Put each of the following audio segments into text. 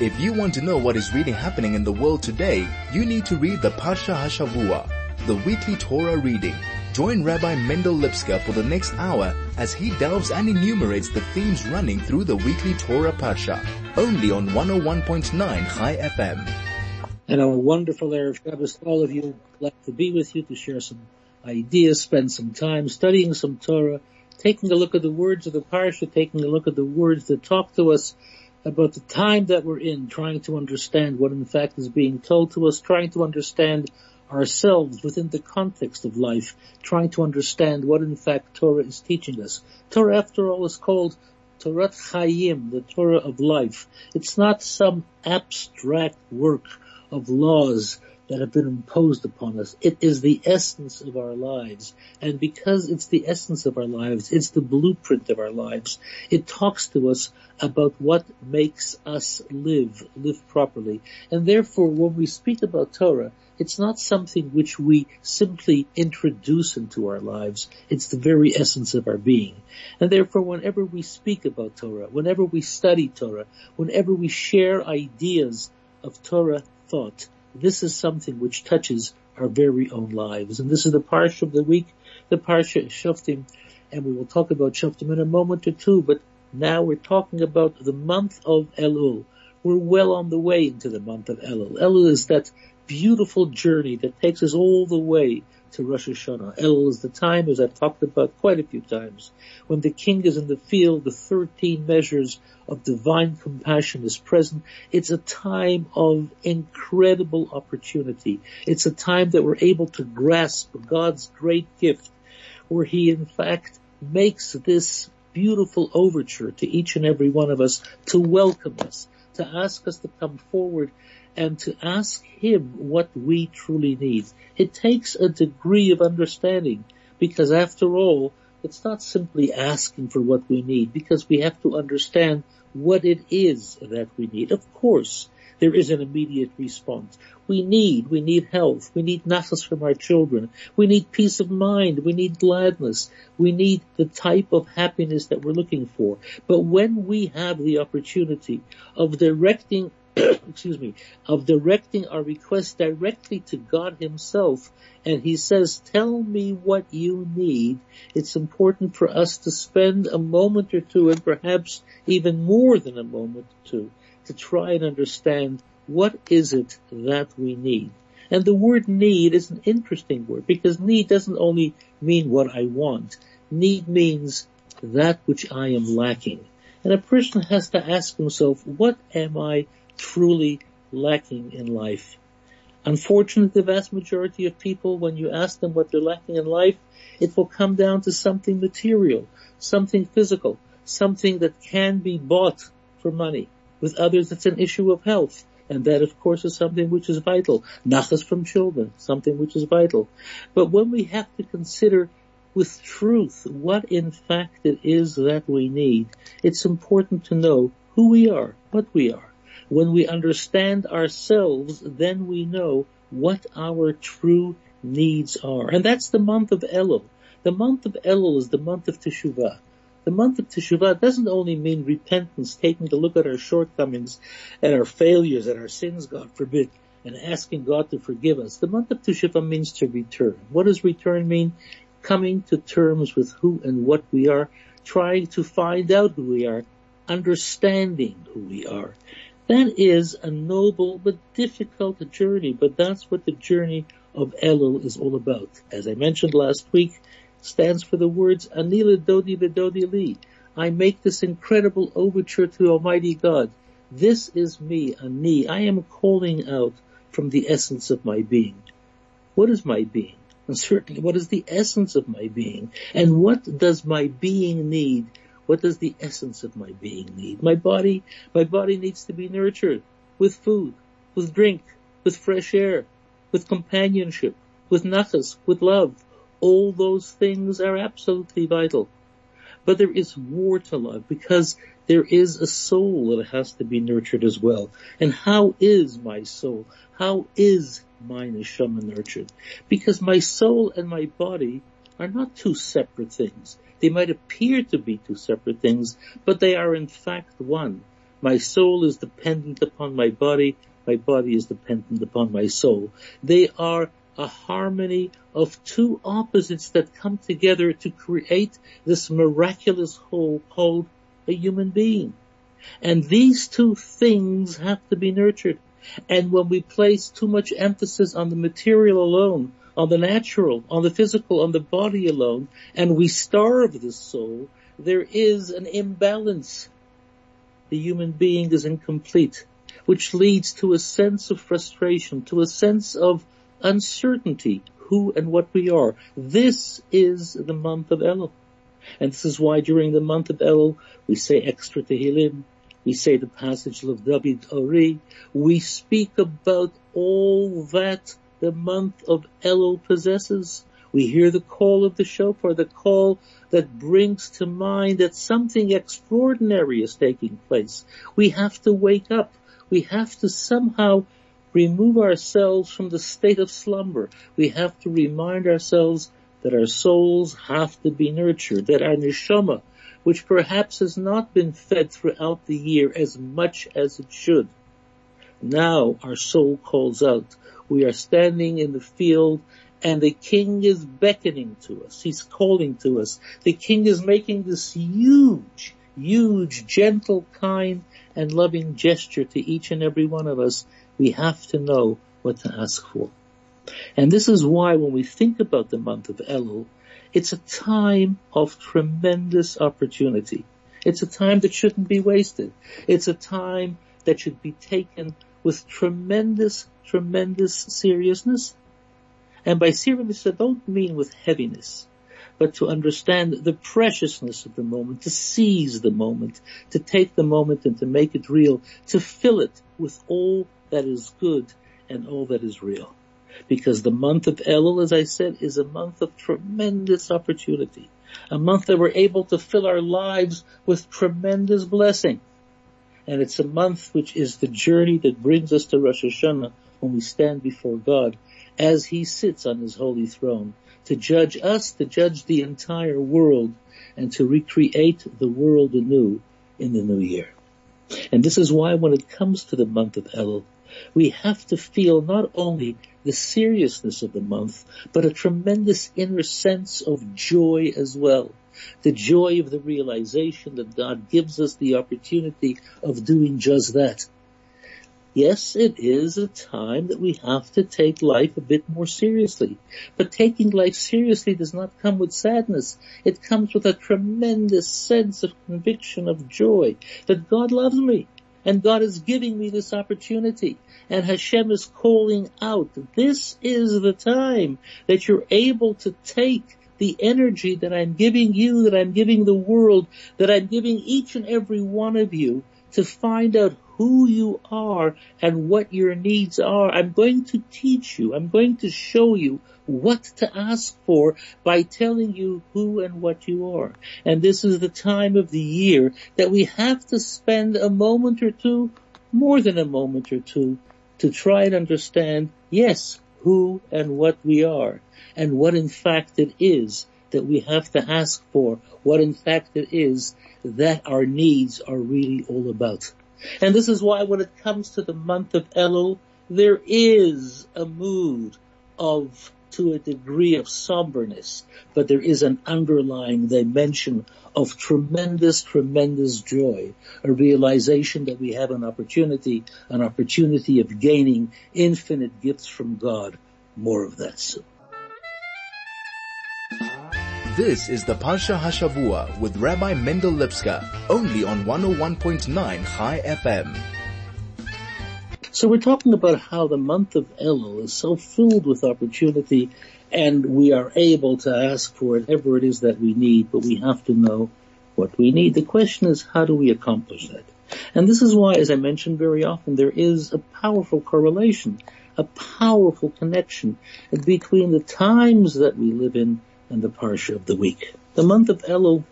If you want to know what is really happening in the world today, you need to read the Parsha Hashavua, the weekly Torah reading. Join Rabbi Mendel Lipskar for the next hour as he delves and enumerates the themes running through the weekly Torah Parsha, only on 101.9 Chai FM. And a wonderful Erev Shabbos to all of you. Glad to be with you to share some ideas, spend some time studying some Torah, taking a look at the words of the Parsha, taking a look at the words that talk to us about the time that we're in, trying to understand what in fact is being told to us, trying to understand ourselves within the context of life, trying to understand what in fact Torah is teaching us. Torah after all is called Torah Chaim, the Torah of life. It's not some abstract work of laws that have been imposed upon us. It is the essence of our lives. And because it's the essence of our lives, it's the blueprint of our lives. It talks to us about what makes us live, live properly. And therefore, when we speak about Torah, it's not something which we simply introduce into our lives. It's the very essence of our being. And therefore, whenever we speak about Torah, whenever we study Torah, whenever we share ideas of Torah thought, this is something which touches our very own lives. And this is the parsha of the week, the parsha is Shoftim, and we will talk about Shoftim in a moment or two, but now we're talking about the month of Elul. We're well on the way into the month of Elul. Elul is that beautiful journey that takes us all the way to Rosh Hashanah. El is the time, as I've talked about quite a few times, when the king is in the field, the 13 measures of divine compassion is present. It's a time of incredible opportunity. It's a time that we're able to grasp God's great gift, where He in fact makes this beautiful overture to each and every one of us to welcome us, to ask us to come forward and to ask Him what we truly need. It takes a degree of understanding because after all, it's not simply asking for what we need because we have to understand what it is that we need. Of course, there is an immediate response. We need, we need health, we need nachas from our children, we need peace of mind, we need gladness, we need the type of happiness that we're looking for. But when we have the opportunity of directing excuse me, of directing our request directly to God himself, and he says, tell me what you need, it's important for us to spend a moment or two, and perhaps even more than a moment or two, to try and understand what is it that we need. And the word need is an interesting word because need doesn't only mean what I want. Need means that which I am lacking. And a person has to ask himself, what am I truly lacking in life. Unfortunately, the vast majority of people, when you ask them what they're lacking in life, it will come down to something material, something physical, something that can be bought for money. With others, it's an issue of health. And that, of course, is something which is vital. Nachas from children, something which is vital. But when we have to consider with truth what in fact it is that we need, it's important to know who we are, what we are. When we understand ourselves, then we know what our true needs are. And that's the month of Elul. The month of Elul is the month of Teshuvah. The month of Teshuvah doesn't only mean repentance, taking a look at our shortcomings and our failures and our sins, God forbid, and asking God to forgive us. The month of Teshuvah means to return. What does return mean? Coming to terms with who and what we are, trying to find out who we are, understanding who we are. That is a noble but difficult journey, but that's what the journey of Elul is all about. As I mentioned last week, stands for the words Ani L'Dodi V'Dodi Li. I make this incredible overture to Almighty God. This is me, Ani. I am calling out from the essence of my being. What is my being? And certainly, what is the essence of my being? And what does my being need what does the essence of my being need? My body, my body needs to be nurtured with food, with drink, with fresh air, with companionship, with nachas, with love. All those things are absolutely vital. But there is more to love because there is a soul that has to be nurtured as well. And how is my soul? How is my neshama nurtured? Because my soul and my body are not two separate things. They might appear to be two separate things, but they are in fact one. My soul is dependent upon my body. My body is dependent upon my soul. They are a harmony of two opposites that come together to create this miraculous whole called a human being. And these two things have to be nurtured. And when we place too much emphasis on the material alone, on the natural, on the physical, on the body alone, and we starve the soul, there is an imbalance. The human being is incomplete, which leads to a sense of frustration, to a sense of uncertainty, who and what we are. This is the month of Elul. And this is why during the month of Elul, we say extra Tehillim, we say the passage of David Ori, we speak about all that the month of Elul possesses. We hear the call of the shofar, the call that brings to mind that something extraordinary is taking place. We have to wake up. We have to somehow remove ourselves from the state of slumber. We have to remind ourselves that our souls have to be nurtured, that our neshama, which perhaps has not been fed throughout the year as much as it should, now our soul calls out. We are standing in the field and the king is beckoning to us. He's calling to us. The king is making this huge, huge, gentle, kind, and loving gesture to each and every one of us. We have to know what to ask for. And this is why when we think about the month of Elul, it's a time of tremendous opportunity. It's a time that shouldn't be wasted. It's a time that should be taken with tremendous, tremendous seriousness. And by seriousness, I don't mean with heaviness, but to understand the preciousness of the moment, to seize the moment, to take the moment and to make it real, to fill it with all that is good and all that is real. Because the month of Elul, as I said, is a month of tremendous opportunity. A month that we're able to fill our lives with tremendous blessing. And it's a month which is the journey that brings us to Rosh Hashanah when we stand before God as He sits on His holy throne to judge us, to judge the entire world, and to recreate the world anew in the new year. And this is why when it comes to the month of Elul, we have to feel not only the seriousness of the month, but a tremendous inner sense of joy as well the joy of the realization that God gives us the opportunity of doing just that. Yes, it is a time that we have to take life a bit more seriously. But taking life seriously does not come with sadness. It comes with a tremendous sense of conviction of joy that God loves me and God is giving me this opportunity and Hashem is calling out. This is the time that you're able to take the energy that I'm giving you, that I'm giving the world, that I'm giving each and every one of you to find out who you are and what your needs are. I'm going to teach you. I'm going to show you what to ask for by telling you who and what you are. And this is the time of the year that we have to spend a moment or two, more than a moment or two, to try and understand, yes, who and what we are and what in fact it is that we have to ask for, what in fact it is that our needs are really all about. And this is why when it comes to the month of Elul, there is a mood of, to a degree of somberness, but there is an underlying dimension of tremendous, tremendous joy, a realization that we have an opportunity, an opportunity of gaining infinite gifts from God. More of that soon. This is the Parsha Hashavua with Rabbi Mendel Lipskar, only on 101.9 Chai FM. So we're talking about how the month of Elul is so filled with opportunity and we are able to ask for whatever it is that we need, but we have to know what we need. The question is, how do we accomplish that? And this is why, as I mentioned very often, there is a powerful correlation, a powerful connection between the times that we live in and the Parsha of the week. The month of Elul,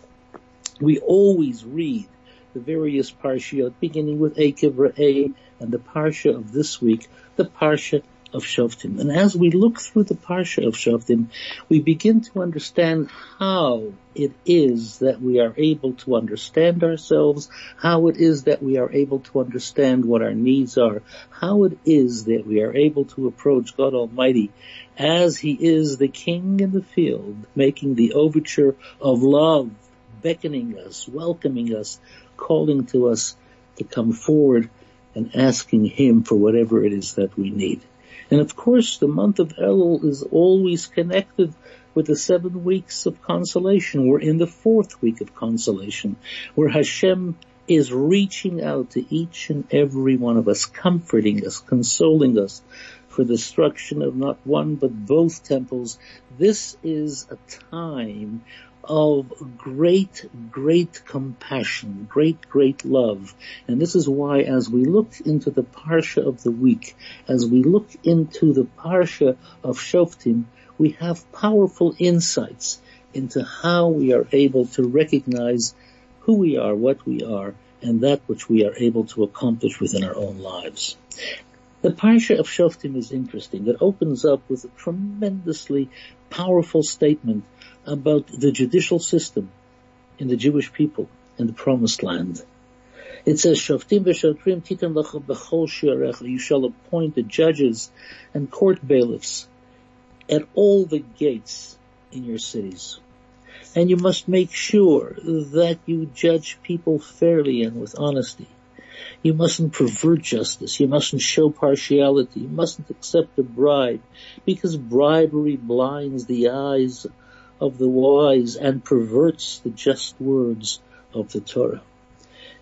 we always read the various Parshiot, beginning with Ekev Re'eh, and the Parsha of this week, the Parsha of Shoftim. And as we look through the Parsha of Shoftim, we begin to understand how it is that we are able to understand ourselves, how it is that we are able to understand what our needs are, how it is that we are able to approach God Almighty as He is the King in the field, making the overture of love, beckoning us, welcoming us, calling to us to come forward and asking Him for whatever it is that we need. And of course, the month of Elul is always connected with the seven weeks of consolation. We're in the fourth week of consolation, where Hashem is reaching out to each and every one of us, comforting us, consoling us for the destruction of not one but both temples. This is a time of great, great compassion, great, great love. And this is why as we look into the Parsha of the week, as we look into the Parsha of Shoftim, we have powerful insights into how we are able to recognize who we are, what we are, and that which we are able to accomplish within our own lives. The Parsha of Shoftim is interesting. It opens up with a tremendously powerful statement about the judicial system in the Jewish people in the promised land. It says, b'chol You shall appoint the judges and court bailiffs at all the gates in your cities. And you must make sure that you judge people fairly and with honesty. You mustn't pervert justice. You mustn't show partiality. You mustn't accept a bribe because bribery blinds the eyes of the wise and perverts the just words of the Torah.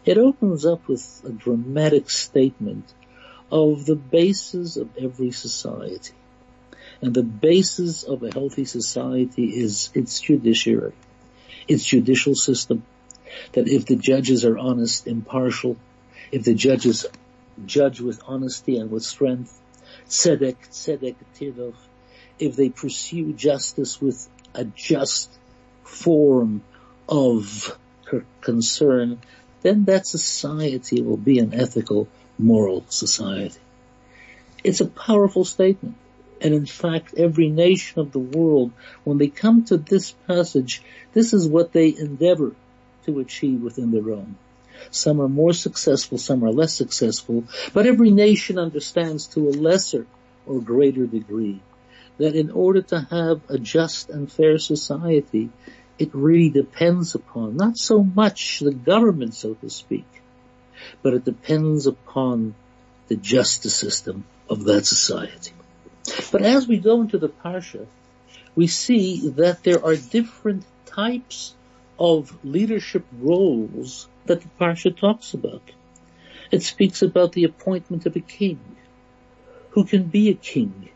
It opens up with a dramatic statement of the basis of every society. And the basis of a healthy society is its judiciary, its judicial system. That if the judges are honest, impartial, if the judges judge with honesty and with strength, tzedek, tzedek, tirdof, if they pursue justice with a just form of concern, then that society will be an ethical, moral society. It's a powerful statement. And in fact, every nation of the world, when they come to this passage, this is what they endeavor to achieve within their own. Some are more successful, some are less successful, but every nation understands to a lesser or greater degree that in order to have a just and fair society, it really depends upon not so much the government, so to speak, but it depends upon the justice system of that society. But as we go into the Parsha, we see that there are different types of leadership roles that the Parsha talks about. It speaks about the appointment of a king. Who can be a king?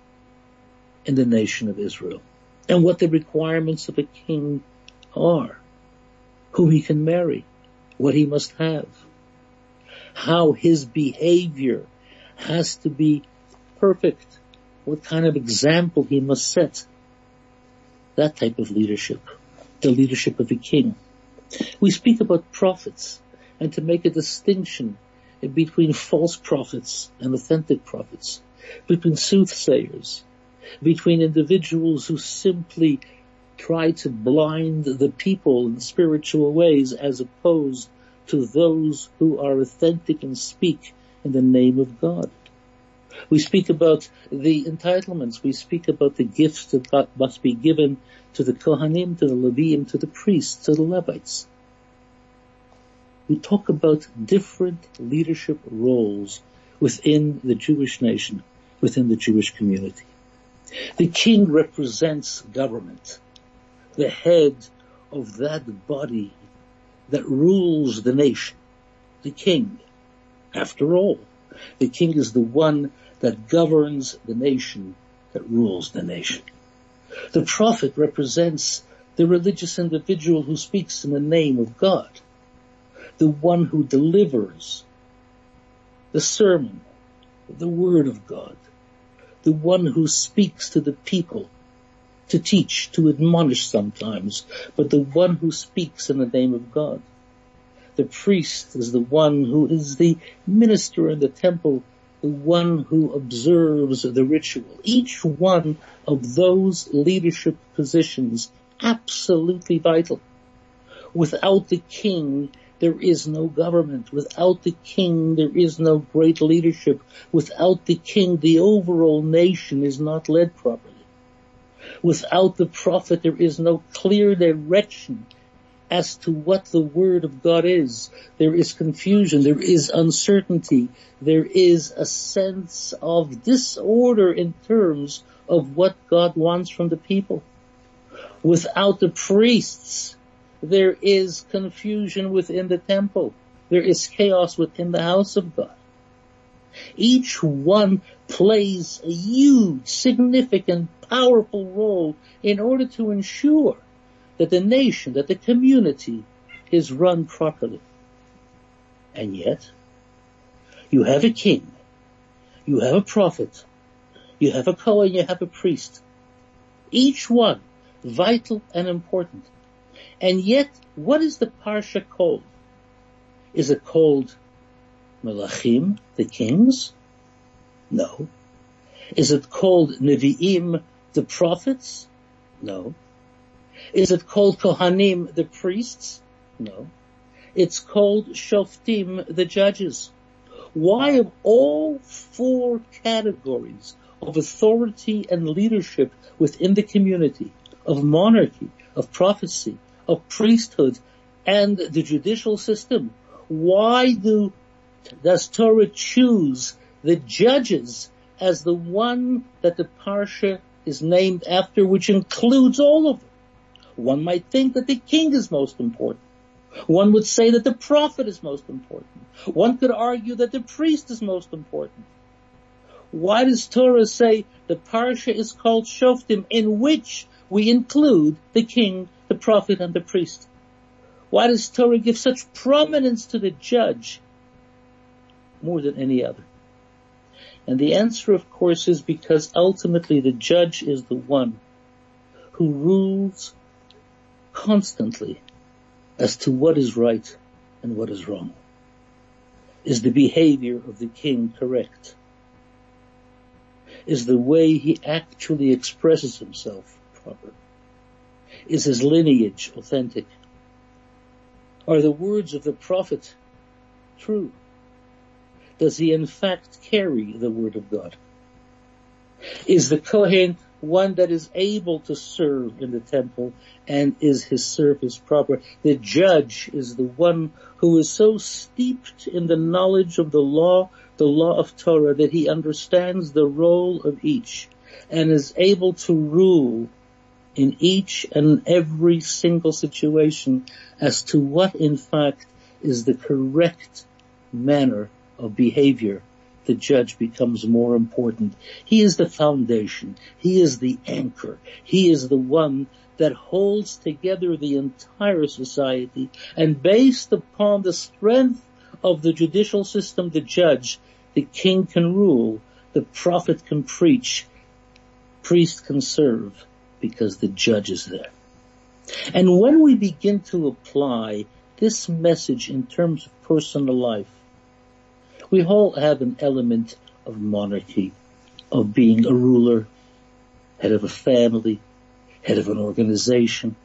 In the nation of Israel and what the requirements of a king are, who he can marry, what he must have, how his behavior has to be perfect, what kind of example he must set. That type of leadership, the leadership of a king. We speak about prophets and to make a distinction between false prophets and authentic prophets, between soothsayers between individuals who simply try to blind the people in spiritual ways as opposed to those who are authentic and speak in the name of God. We speak about the entitlements. We speak about the gifts that must be given to the Kohanim, to the Levim, to the priests, to the Levites. We talk about different leadership roles within the Jewish nation, within the Jewish community. The king represents government, the head of that body that rules the nation. The king, after all, the king is the one that governs the nation, that rules the nation. The prophet represents the religious individual who speaks in the name of God, the one who delivers the sermon, the word of God, the one who speaks to the people to teach, to admonish sometimes, but the one who speaks in the name of God. The priest is the one who is the minister in the temple the one who observes the ritual. Each one of those leadership positions absolutely vital. Without the king, there is no government. Without the king, there is no great leadership. Without the king, the overall nation is not led properly. Without the prophet, there is no clear direction as to what the word of God is. There is confusion, there is uncertainty, there is a sense of disorder in terms of what God wants from the people. Without the priests, there is confusion within the temple. There is chaos within the house of God. Each one plays a huge, significant, powerful role in order to ensure that the nation, that the community is run properly. And yet, you have a king, you have a prophet, you have a Kohen, you have a priest. Each one vital and important. And yet, what is the Parsha called? Is it called Melachim, the kings? No. Is it called Nevi'im, the prophets? No. Is it called Kohanim, the priests? No. It's called Shoftim, the judges. Why of all four categories of authority and leadership within the community, of monarchy, of prophecy, of priesthood, and the judicial system, why do, does Torah choose the judges as the one that the Parsha is named after, which includes all of them? One might think that the king is most important. One would say that the prophet is most important. One could argue that the priest is most important. Why does Torah say the parsha is called Shoftim in which we include the king, the prophet, and the priest? Why does Torah give such prominence to the judge more than any other? And the answer of course is because ultimately the judge is the one who rules constantly as to what is right and what is wrong. Is the behavior of the king correct? Is the way he actually expresses himself proper? Is his lineage authentic? Are the words of the prophet true? Does he in fact carry the word of God? Is the Kohen one that is able to serve in the temple and is his service proper. The judge is the one who is so steeped in the knowledge of the law, the law of Torah, that he understands the role of each and is able to rule in each and every single situation as to what in fact is the correct manner of behavior the judge becomes more important. He is the foundation. He is the anchor. He is the one that holds together the entire society and based upon the strength of the judicial system, the judge, the king can rule, the prophet can preach, priest can serve because the judge is there. And when we begin to apply this message in terms of personal life, we all have an element of monarchy, of being a ruler, head of a family, head of an organization.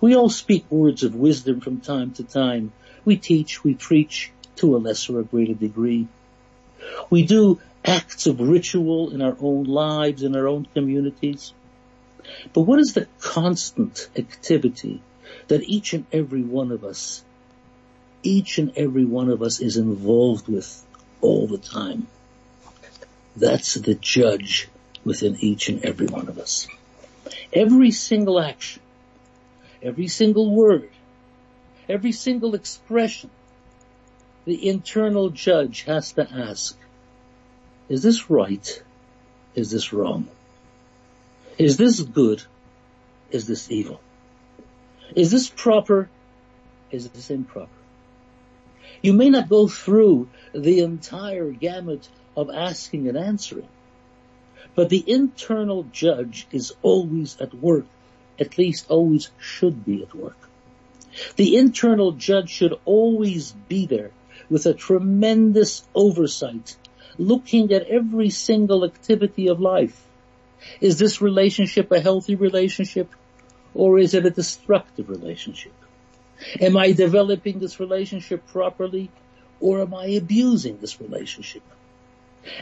We all speak words of wisdom from time to time. We teach, we preach to a lesser or greater degree. We do acts of ritual in our own lives, in our own communities. But what is the constant activity that each and every one of us each and every one of us is involved with all the time. That's the judge within each and every one of us. Every single action, every single word, every single expression, the internal judge has to ask, is this right? Is this wrong? Is this good? Is this evil? Is this proper? Is this improper? You may not go through the entire gamut of asking and answering, but the internal judge is always at work, at least always should be at work. The internal judge should always be there with a tremendous oversight looking at every single activity of life. Is this relationship a healthy relationship or is it a destructive relationship? Am I developing this relationship properly or am I abusing this relationship?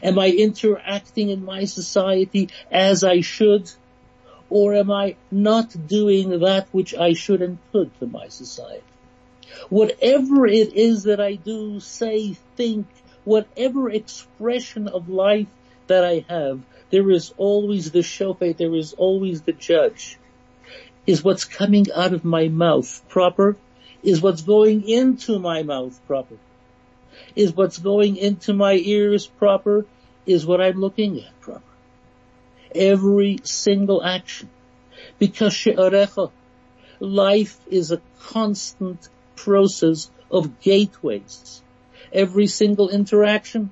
Am I interacting in my society as I should or am I not doing that which I should and could to my society? Whatever it is that I do, say, think, whatever expression of life that I have, there is always the shofet, there is always the judge. Is what's coming out of my mouth proper? Is what's going into my mouth proper? Is what's going into my ears proper? Is what I'm looking at proper? Every single action. Because she'arecha, life is a constant process of gateways. Every single interaction,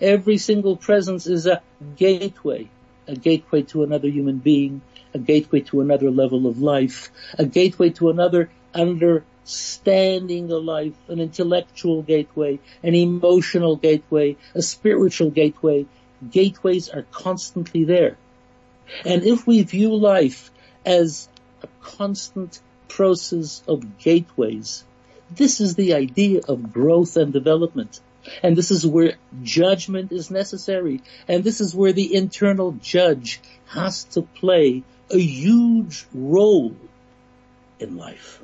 every single presence is a gateway, a gateway to another human being, a gateway to another level of life, a gateway to another understanding of life, an intellectual gateway, an emotional gateway, a spiritual gateway. Gateways are constantly there. And if we view life as a constant process of gateways, this is the idea of growth and development. And this is where judgment is necessary. And this is where the internal judge has to play a huge role in life.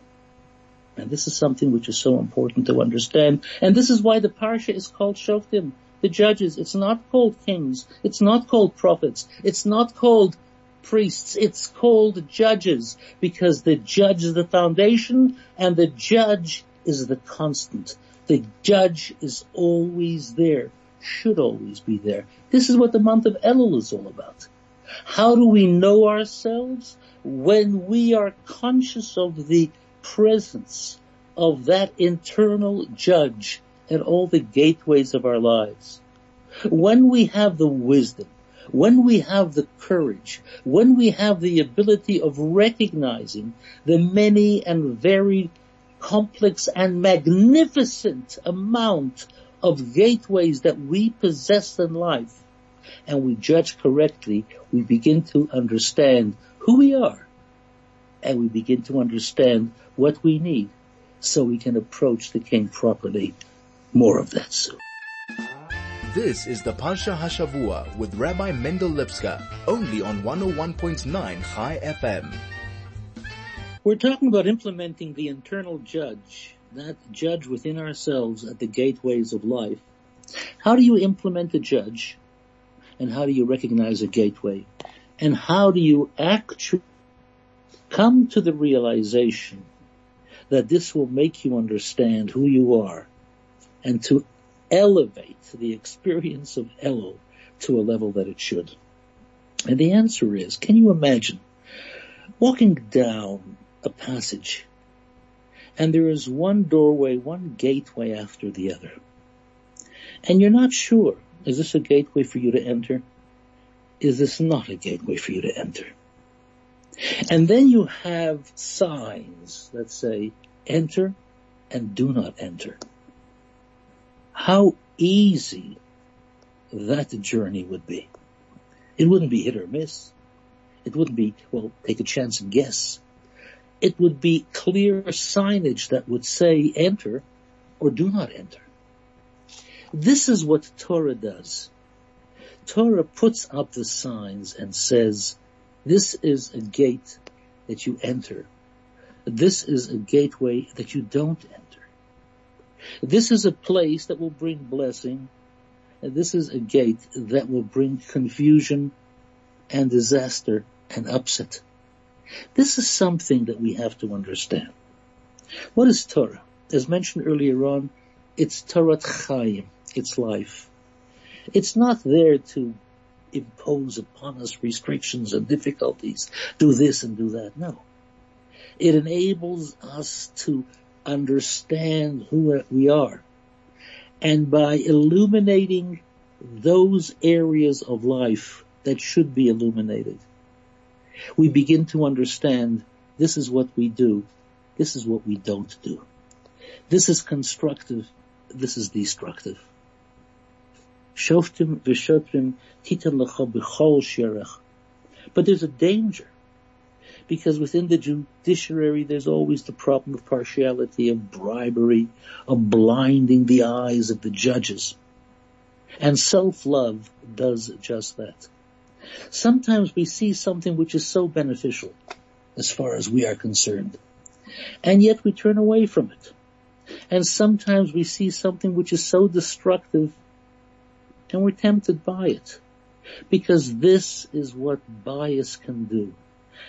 And this is something which is so important to understand. And this is why the parsha is called Shoftim, the judges. It's not called kings. It's not called prophets. It's not called priests. It's called judges because the judge is the foundation and the judge is the constant. The judge is always there, should always be there. This is what the month of Elul is all about. How do we know ourselves? When we are conscious of the presence of that internal judge at all the gateways of our lives. When we have the wisdom, when we have the courage, when we have the ability of recognizing the many and varied complex and magnificent amount of gateways that we possess in life and we judge correctly, we begin to understand who we are and we begin to understand what we need so we can approach the king properly. More of that soon. This is the Parsha Hashavua with Rabbi Mendel Lipskar, only on 101.9 Chai FM. We're talking about implementing the internal judge, that judge within ourselves at the gateways of life. How do you implement a judge? And how do you recognize a gateway? And how do you actually come to the realization that this will make you understand who you are and to elevate the experience of Elul to a level that it should? And the answer is, can you imagine walking down a passage and there is one doorway, one gateway after the other. And you're not sure, is this a gateway for you to enter? Is this not a gateway for you to enter? And then you have signs that say enter and do not enter. How easy that journey would be. It wouldn't be hit or miss. It wouldn't be, well, take a chance and guess it would be clear signage that would say enter or do not enter. This is what Torah does. Torah puts up the signs and says, this is a gate that you enter. This is a gateway that you don't enter. This is a place that will bring blessing. And this is a gate that will bring confusion and disaster and upset. This is something that we have to understand. What is Torah? As mentioned earlier on, it's Torah Chaim, it's life. It's not there to impose upon us restrictions and difficulties. Do this and do that. No. It enables us to understand who we are. And by illuminating those areas of life that should be illuminated, we begin to understand this is what we do. This is what we don't do. This is constructive. This is destructive. Shoftim v'shotrim titan lecha b'chol she'arecha. But there's a danger because within the judiciary there's always the problem of partiality, of bribery, of blinding the eyes of the judges. And self-love does just that. Sometimes we see something which is so beneficial as far as we are concerned, and yet we turn away from it. And sometimes we see something which is so destructive and we're tempted by it because this is what bias can do.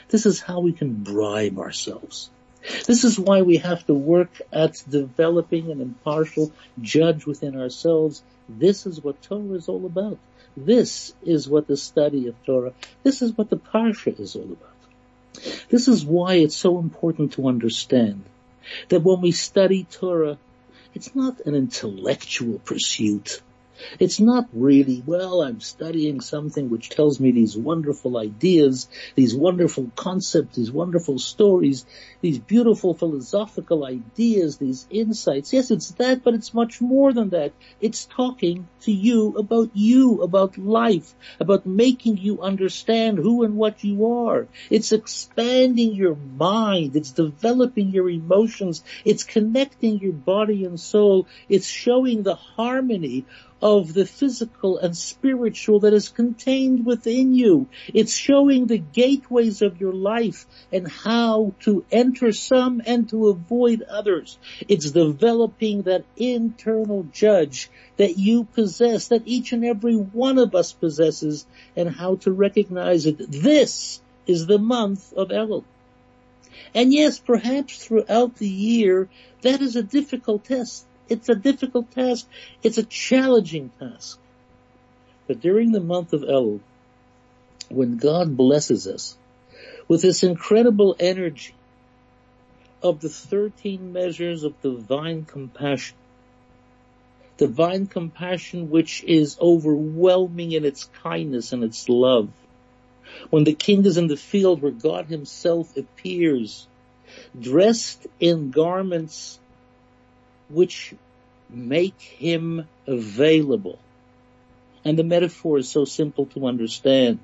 This is how we can bribe ourselves. This is why we have to work at developing an impartial judge within ourselves. This is what Torah is all about. This is what the study of Torah, this is what the Parsha is all about. This is why it's so important to understand that when we study Torah, it's not an intellectual pursuit. It's not really, well, I'm studying something which tells me these wonderful ideas, these wonderful concepts, these wonderful stories, these beautiful philosophical ideas, these insights. Yes, it's that, but it's much more than that. It's talking to you about you, about life, about making you understand who and what you are. It's expanding your mind. It's developing your emotions. It's connecting your body and soul. It's showing the harmony of the physical and spiritual that is contained within you. It's showing the gateways of your life and how to enter some and to avoid others. It's developing that internal judge that you possess, that each and every one of us possesses and how to recognize it. This is the month of Elul. And yes, perhaps throughout the year, that is a difficult test. It's a difficult task. It's a challenging task. But during the month of Elul, when God blesses us with this incredible energy of the 13 measures of divine compassion, divine compassion which is overwhelming in its kindness and its love, when the king is in the field where God himself appears, dressed in garments which make him available. And the metaphor is so simple to understand.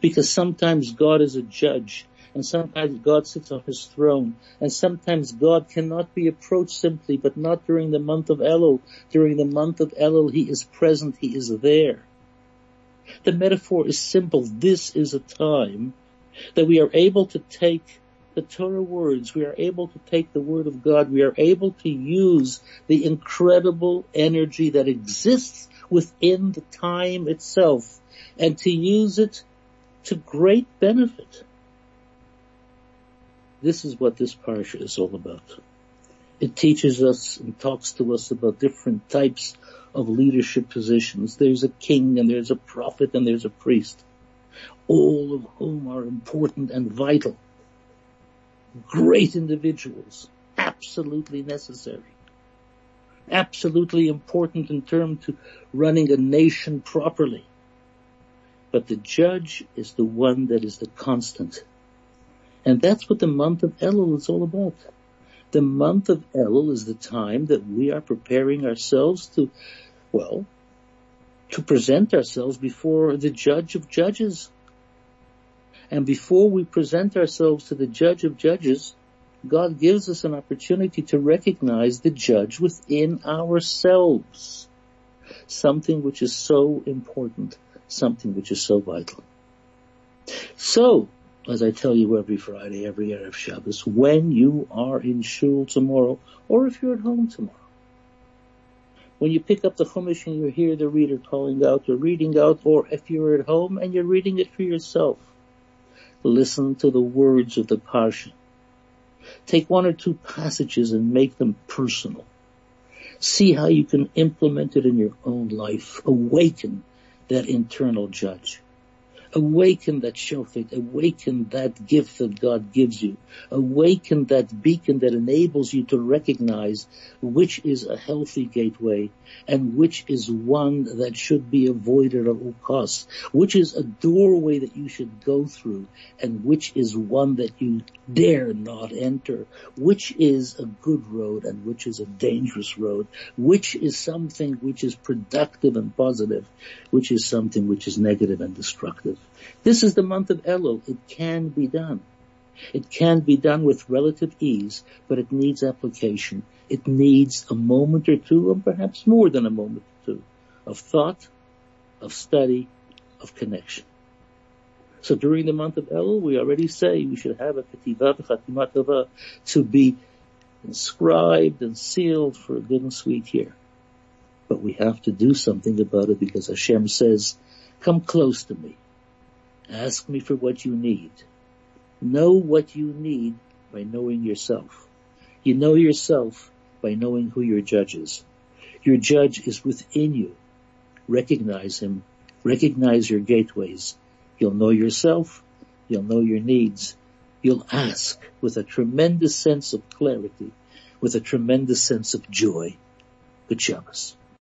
Because sometimes God is a judge and sometimes God sits on his throne and sometimes God cannot be approached simply, but not during the month of Elul. During the month of Elul, he is present, he is there. The metaphor is simple. This is a time that we are able to take the Torah words, we are able to take the word of God, we are able to use the incredible energy that exists within the time itself and to use it to great benefit. This is what this parsha is all about. It teaches us and talks to us about different types of leadership positions. There's a king and there's a prophet and there's a priest, all of whom are important and vital great individuals, absolutely necessary, absolutely important in terms to running a nation properly. But the judge is the one that is the constant. And that's what the month of Elul is all about. The month of Elul is the time that we are preparing ourselves to, well, to present ourselves before the judge of judges, and before we present ourselves to the judge of judges, God gives us an opportunity to recognize the judge within ourselves. Something which is so important, something which is so vital. So, as I tell you every Friday, every Erev Shabbos, when you are in shul tomorrow, or if you're at home tomorrow, when you pick up the Chumash and you hear the reader calling out or reading out, or if you're at home and you're reading it for yourself, Listen to the words of the Parsha. Take one or two passages and make them personal. See how you can implement it in your own life. Awaken that internal judge. Awaken that shofet, awaken that gift that God gives you. Awaken that beacon that enables you to recognize which is a healthy gateway and which is one that should be avoided at all costs, which is a doorway that you should go through and which is one that you dare not enter, which is a good road and which is a dangerous road, which is something which is productive and positive, which is something which is negative and destructive. This is the month of Elul. It can be done. It can be done with relative ease, but it needs application. It needs a moment or two, or perhaps more than a moment or two, of thought, of study, of connection. So during the month of Elul, we already say we should have a v'chatimat to be inscribed and sealed for a good and sweet year. But we have to do something about it because Hashem says, come close to me. Ask me for what you need. Know what you need by knowing yourself. You know yourself by knowing who your judge is. Your judge is within you. Recognize him. Recognize your gateways. You'll know yourself. You'll know your needs. You'll ask with a tremendous sense of clarity, with a tremendous sense of joy. Good Shabbos.